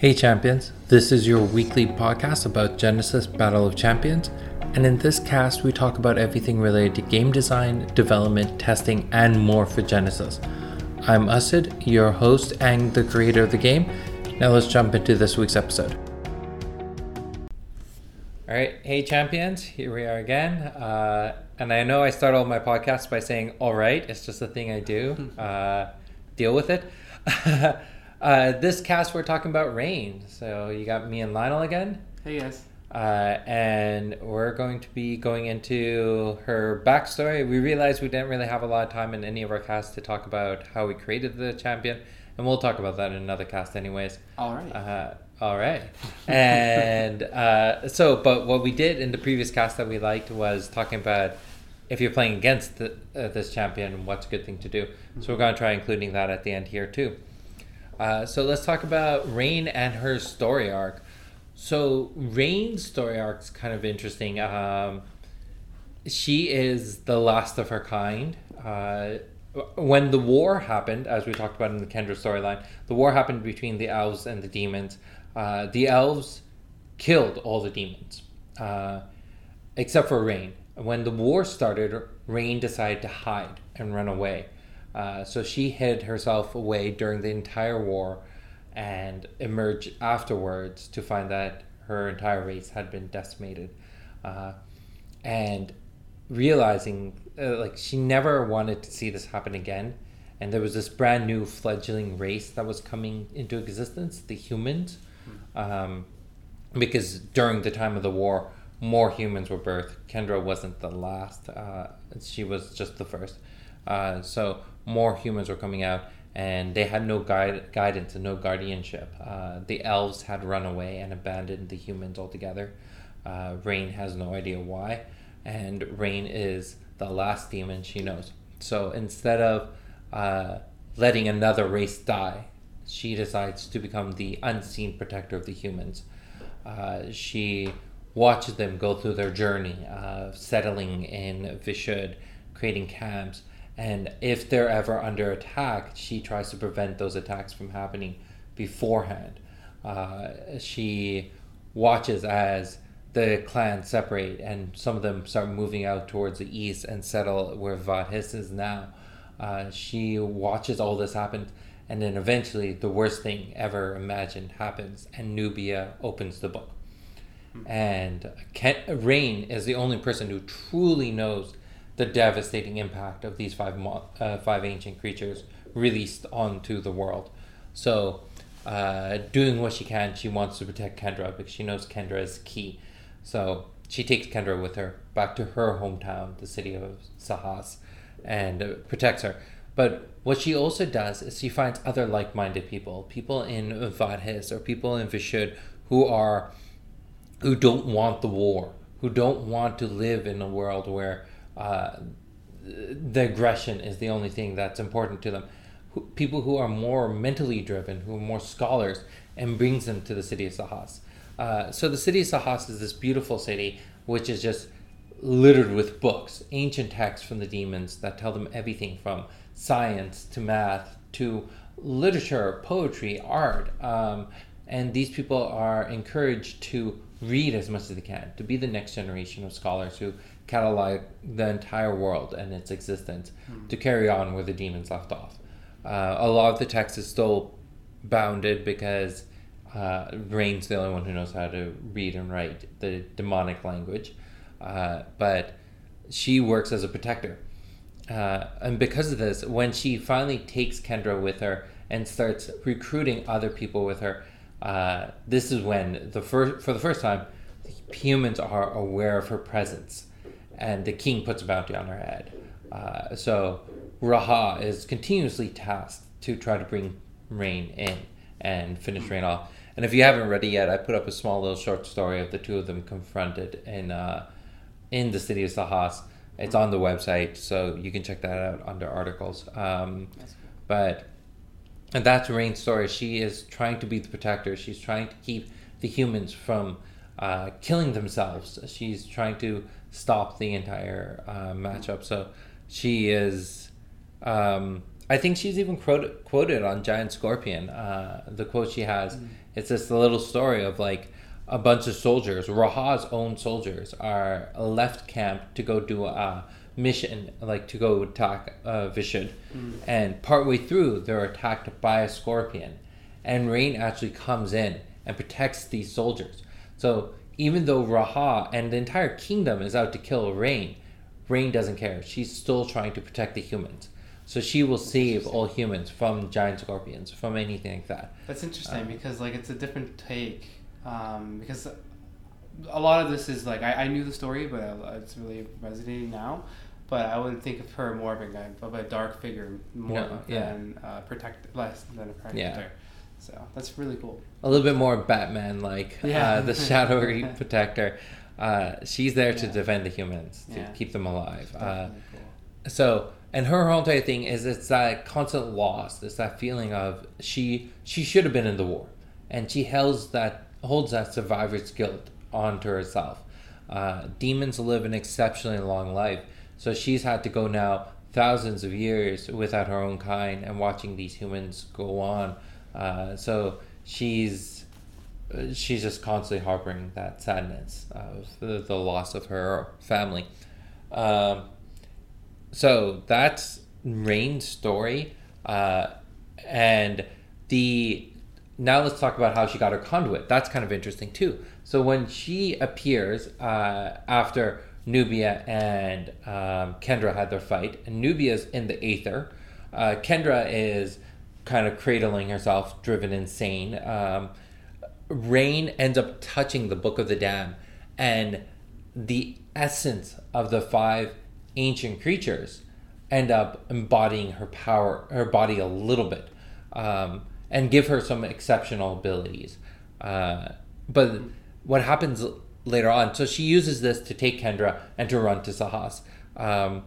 Hey champions, this is your weekly podcast about Genesis Battle of Champions, and in this cast we talk about everything related to game design, development, testing, and more for Genesis. I'm Usid, your host and the creator of the game. Now let's jump into this week's episode. All right, hey champions, here we are again. Uh, and I know I start all my podcasts by saying "all right," it's just a thing I do. Uh, deal with it. Uh, this cast, we're talking about Rayne. So you got me and Lionel again. Hey guys. Uh, and we're going to be going into her backstory. We realized we didn't really have a lot of time in any of our casts to talk about how we created the champion, and we'll talk about that in another cast, anyways. All right. Uh, all right. and uh, so, but what we did in the previous cast that we liked was talking about if you're playing against the, uh, this champion, what's a good thing to do. So we're going to try including that at the end here too. Uh, so let's talk about Rayne and her story arc. So Rayne's story arc is kind of interesting. Um, she is the last of her kind. Uh, when the war happened, as we talked about in the Kendra storyline, the war happened between the elves and the demons. Uh, the elves killed all the demons, uh, except for Rayne. When the war started, Rayne decided to hide and run away. Uh, so she hid herself away during the entire war and emerged afterwards to find that her entire race had been decimated. Uh, and realizing, uh, like, she never wanted to see this happen again. And there was this brand new fledgling race that was coming into existence, the humans. Um, because during the time of the war, more humans were birthed. Kendra wasn't the last, uh, she was just the first. Uh, so more humans were coming out, and they had no guide, guidance and no guardianship. Uh, the elves had run away and abandoned the humans altogether. Uh, Rayne has no idea why, and Rayne is the last demon she knows. So instead of uh, letting another race die, she decides to become the unseen protector of the humans. Uh, she watches them go through their journey settling in Vishud, creating camps, and if they're ever under attack, she tries to prevent those attacks from happening beforehand. Uh, she watches as the clans separate and some of them start moving out towards the east and settle where Vadhis is now. Uh, she watches all this happen, and then eventually the worst thing ever imagined happens, and Nubia opens the book. Hmm. And Ken- Rayne is the only person who truly knows the devastating impact of these five mo- uh, five ancient creatures released onto the world. So, uh, doing what she can, she wants to protect Kendra because she knows Kendra is key. So she takes Kendra with her back to her hometown, the city of Sahas, and uh, protects her. But what she also does is she finds other like-minded people, people in Vadhis or people in Vishud who are who don't want the war, who don't want to live in a world where uh, the aggression is the only thing that's important to them. Who, people who are more mentally driven, who are more scholars, and brings them to the city of Sahas. Uh, so the city of Sahas is this beautiful city which is just littered with books, ancient texts from the demons that tell them everything from science to math to literature, poetry, art. Um, and these people are encouraged to read as much as they can, to be the next generation of scholars who catalog the entire world and its existence mm. to carry on where the demons left off. Uh, a lot of the text is still bounded because uh, Rayne's the only one who knows how to read and write the demonic language, uh, but she works as a protector. Uh, and because of this, when she finally takes Kendra with her and starts recruiting other people with her, uh, this is when the first, for the first time, humans are aware of her presence and the king puts a bounty on her head. Uh, so Raha is continuously tasked to try to bring Rayne in and finish Rayne off. And if you haven't read it yet, I put up a small little short story of the two of them confronted in uh, in the city of Sahas. It's on the website, so you can check that out under articles. Um, but and that's Rayne's story. She is trying to be the protector. She's trying to keep the humans from uh, killing themselves. She's trying to stop the entire uh, matchup. So she is. Um, I think she's even quoted, quoted on Giant Scorpion. Uh, the quote she has mm. It's a little story of like a bunch of soldiers, Raha's own soldiers, are left camp to go do a mission, like to go attack uh, Vishud. Mm. And partway through, they're attacked by a scorpion. And Rayne actually comes in and protects these soldiers. So even though Raha and the entire kingdom is out to kill Rayne, Rayne doesn't care. She's still trying to protect the humans. So she will save all humans from giant scorpions, from anything like that. That's interesting um, because like it's a different take. Um, because a lot of this is like I, I knew the story, but it's really resonating now. But I would think of her more of a of a dark figure more no, yeah. than uh, protect less than a protector. Yeah. So that's really cool. A little bit more Batman like yeah. uh, the shadowy protector. Uh, she's there to defend the humans to keep them alive. Uh, cool. So and her whole entire thing is it's that constant loss. It's that feeling of she she should have been in the war, and she holds that holds that survivor's guilt onto herself. Uh, demons live an exceptionally long life, so she's had to go now thousands of years without her own kind and watching these humans go on. Uh, so she's she's just constantly harboring that sadness of the, the loss of her family. Um, so that's Rayne's story, uh, and the now let's talk about how she got her conduit. That's kind of interesting too. So when she appears uh, after Nubia and um, Kendra had their fight, and Nubia's in the Aether, uh, Kendra is kind of cradling herself, driven insane. Um, Rayne ends up touching the Book of the Dam, and the essence of the five ancient creatures end up embodying her power, her body a little bit, um, and give her some exceptional abilities. Uh, but what happens later on? So she uses this to take Kendra and to run to Sahas. Um,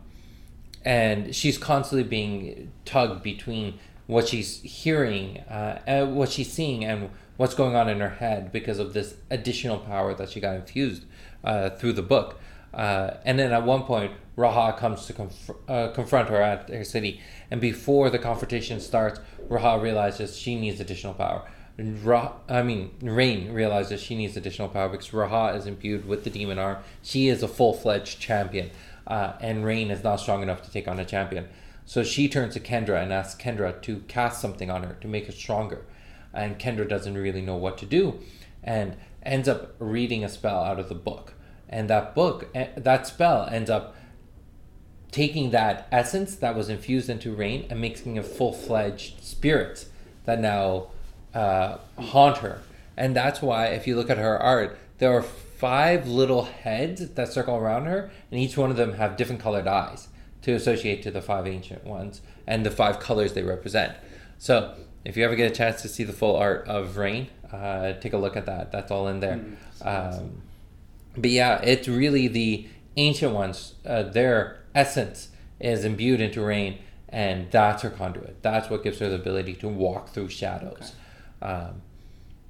and she's constantly being tugged between what she's hearing, uh, what she's seeing, and what's going on in her head because of this additional power that she got infused uh, through the book. Uh, and then at one point, Raha comes to conf- uh, confront her at her city. And before the confrontation starts, Raha realizes she needs additional power. Ra- I mean, Rayne realizes she needs additional power because Raha is imbued with the demon arm. She is a full fledged champion, uh, and Rayne is not strong enough to take on a champion. So she turns to Kendra and asks Kendra to cast something on her to make her stronger. And Kendra doesn't really know what to do and ends up reading a spell out of the book. And that book, eh, that spell ends up taking that essence that was infused into Rayne and making a full fledged spirit that now uh, haunt her. And that's why, if you look at her art, there are five little heads that circle around her, and each one of them have different colored eyes to associate to the five ancient ones and the five colors they represent. So, if you ever get a chance to see the full art of Rayne, uh, take a look at that. That's all in there. Mm, um, but yeah, it's really the ancient ones. Uh, their essence is imbued into Rayne, and that's her conduit. That's what gives her the ability to walk through shadows. Okay. Um,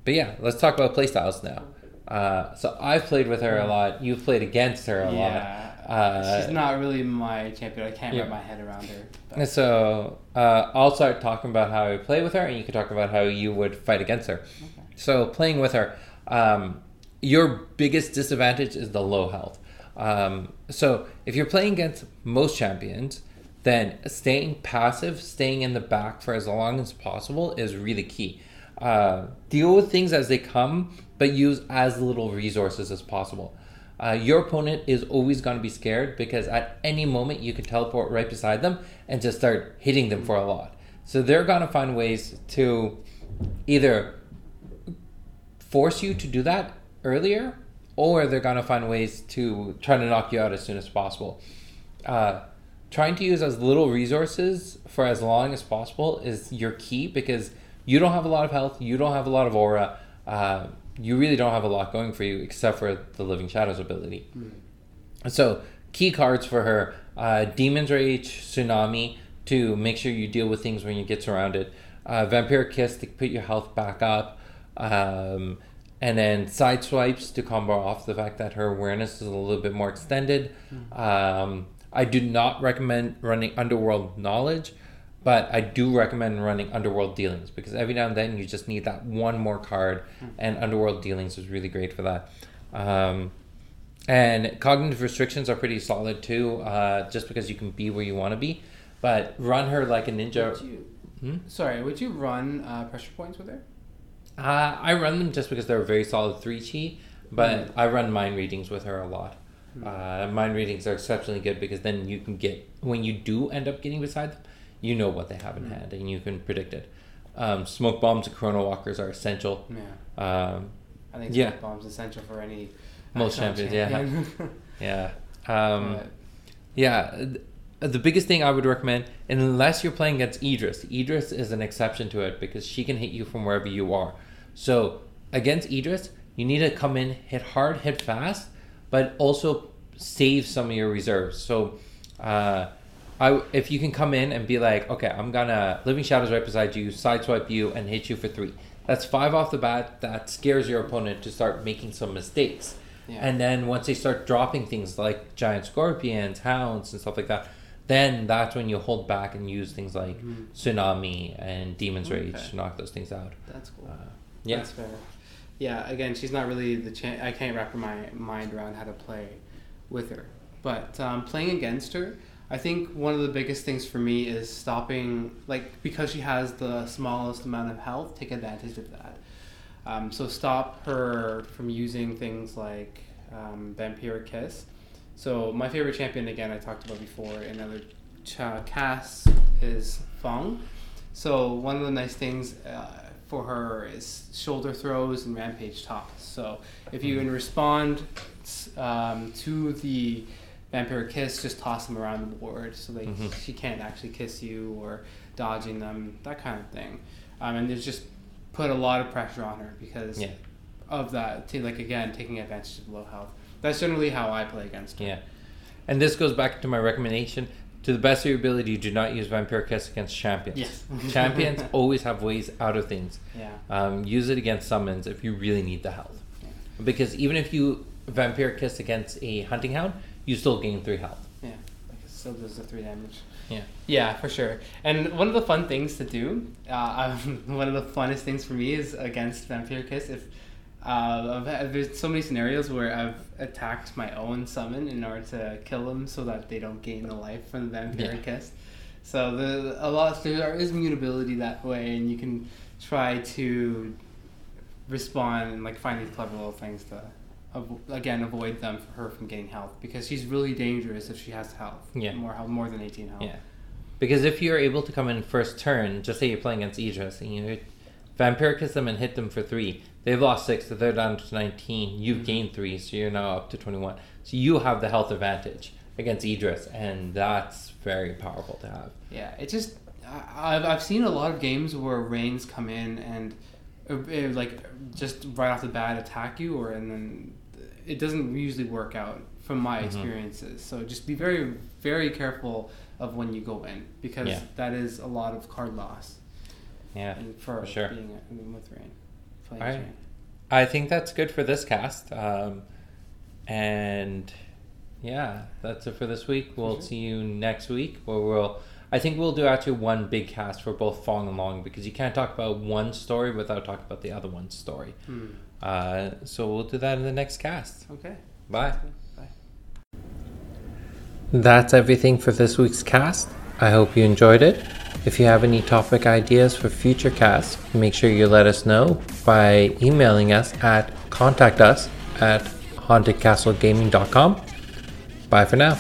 but yeah, let's talk about playstyles now. Uh, so I've played with her a lot. You've played against her a yeah. lot. Uh, She's not really my champion. I can't yeah. wrap my head around her. But. So uh, I'll start talking about how I play with her, and you can talk about how you would fight against her. Okay. So playing with her, um, your biggest disadvantage is the low health. Um, so if you're playing against most champions, then staying passive, staying in the back for as long as possible is really key. Uh, deal with things as they come, but use as little resources as possible. Uh, your opponent is always going to be scared because at any moment you can teleport right beside them and just start hitting them for a lot. So they're going to find ways to either force you to do that earlier or they're going to find ways to try to knock you out as soon as possible. Uh, trying to use as little resources for as long as possible is your key because you don't have a lot of health, you don't have a lot of aura, uh, you really don't have a lot going for you except for the Living Shadows ability. Mm. So, key cards for her uh, Demon's Rage, Tsunami to make sure you deal with things when you get surrounded, uh, Vampiric Kiss to put your health back up. Um, and then side swipes to combo off the fact that her awareness is a little bit more extended. Mm-hmm. Um, I do not recommend running Underworld Knowledge But I do recommend running Underworld Dealings because every now and then you just need that one more card, and Underworld Dealings is really great for that. Um, and cognitive restrictions are pretty solid too, uh, just because you can be where you want to be. But run her like a ninja. Would you, Hmm? Sorry, would you run uh, pressure points with her? Uh, I run them just because they're a very solid three chi, but I run mind readings with her a lot. Uh, mind readings are exceptionally good because then you can get when you do end up getting beside them, you know what they have in hand and you can predict it. Um, smoke bombs and chrono walkers are essential. Yeah, Um, I think Yeah. smoke bombs essential for any Most champions, yeah. yeah. Um, But- Yeah, the biggest thing I would recommend, unless you're playing against Idris, Idris is an exception to it because she can hit you from wherever you are. So against Idris, you need to come in, hit hard, hit fast, but also save some of your reserves. So, uh, I if you can come in and be like, okay, I'm gonna Living Shadows right beside you, sideswipe you, and hit you for three. That's five off the bat. That scares your opponent to start making some mistakes. Yeah. And then once they start dropping things like giant scorpions, hounds, and stuff like that, then that's when you hold back and use things like tsunami and demon's rage to knock those things out. That's cool. Uh, yeah, That's fair. Yeah, again, she's not really the cha- I can't wrap my mind around how to play with her. But um, playing against her, I think one of the biggest things for me is stopping, like, because she has the smallest amount of health, take advantage of that. Um, so stop her from using things like um, Vampiric Kiss. So my favorite champion, again, I talked about before in other ch- casts, is Fong. So one of the nice things uh, for her is shoulder throws and rampage toss. So if you can respond um, to the vampire kiss, just toss them around the board so they Mhm. she can't actually kiss you or dodging them, that kind of thing. Um, and there's just put a lot of pressure on her because yeah, of that. To, like again, taking advantage of low health. That's generally how I play against her. yeah. And this goes back to my recommendation: to the best of your ability, do not use Vampire Kiss against champions. Yes. champions always have ways out of things. Yeah. Um, use it against summons if you really need the health. Yeah. Because even if you Vampire Kiss against a hunting hound, you still gain three health. Yeah, like it still does the three damage. Yeah. Yeah, for sure. And one of the fun things to do, uh, one of the funnest things for me is against Vampire Kiss. If uh, I've had, there's so many scenarios where I've attacked my own summon in order to kill them, so that they don't gain the life from the Vampire Yeah. Kiss. So the a lot there is mutability that way, and you can try to respond and like find these clever little things to. Again, avoid them for her from getting health because she's really dangerous if she has health. Yeah. more health, more than eighteen health. Yeah. Because if you're able to come in first turn, just say you're playing against Idris and you Vampire Kiss them and hit them for three, they've lost six, so they're down to 19. You've Mhm. gained three, so you're now up to 21. So you have the health advantage against Idris, and that's very powerful to have. Yeah, it just I've I've seen a lot of games where Raynes come in and uh, uh, like just right off the bat attack you, or and then it doesn't usually work out from my Mhm. experiences. So just be very very careful of when you go in because Yeah. that is a lot of card loss. Yeah. and for, for sure. being I mean, with Rayne. Playing All right. Rayne. I think that's good for this cast. Um, and yeah, that's it for this week. We'll see you next week where we'll. I think we'll do actually one big cast for both Fong and Long because you can't talk about one story without talking about the other one's story. Hmm. Uh, so we'll do that in the next cast. Okay. Bye. Bye. That's everything for this week's cast. I hope you enjoyed it. If you have any topic ideas for future casts, make sure you let us know by emailing us at contact us at hauntedcastlegaming.com. Bye for now.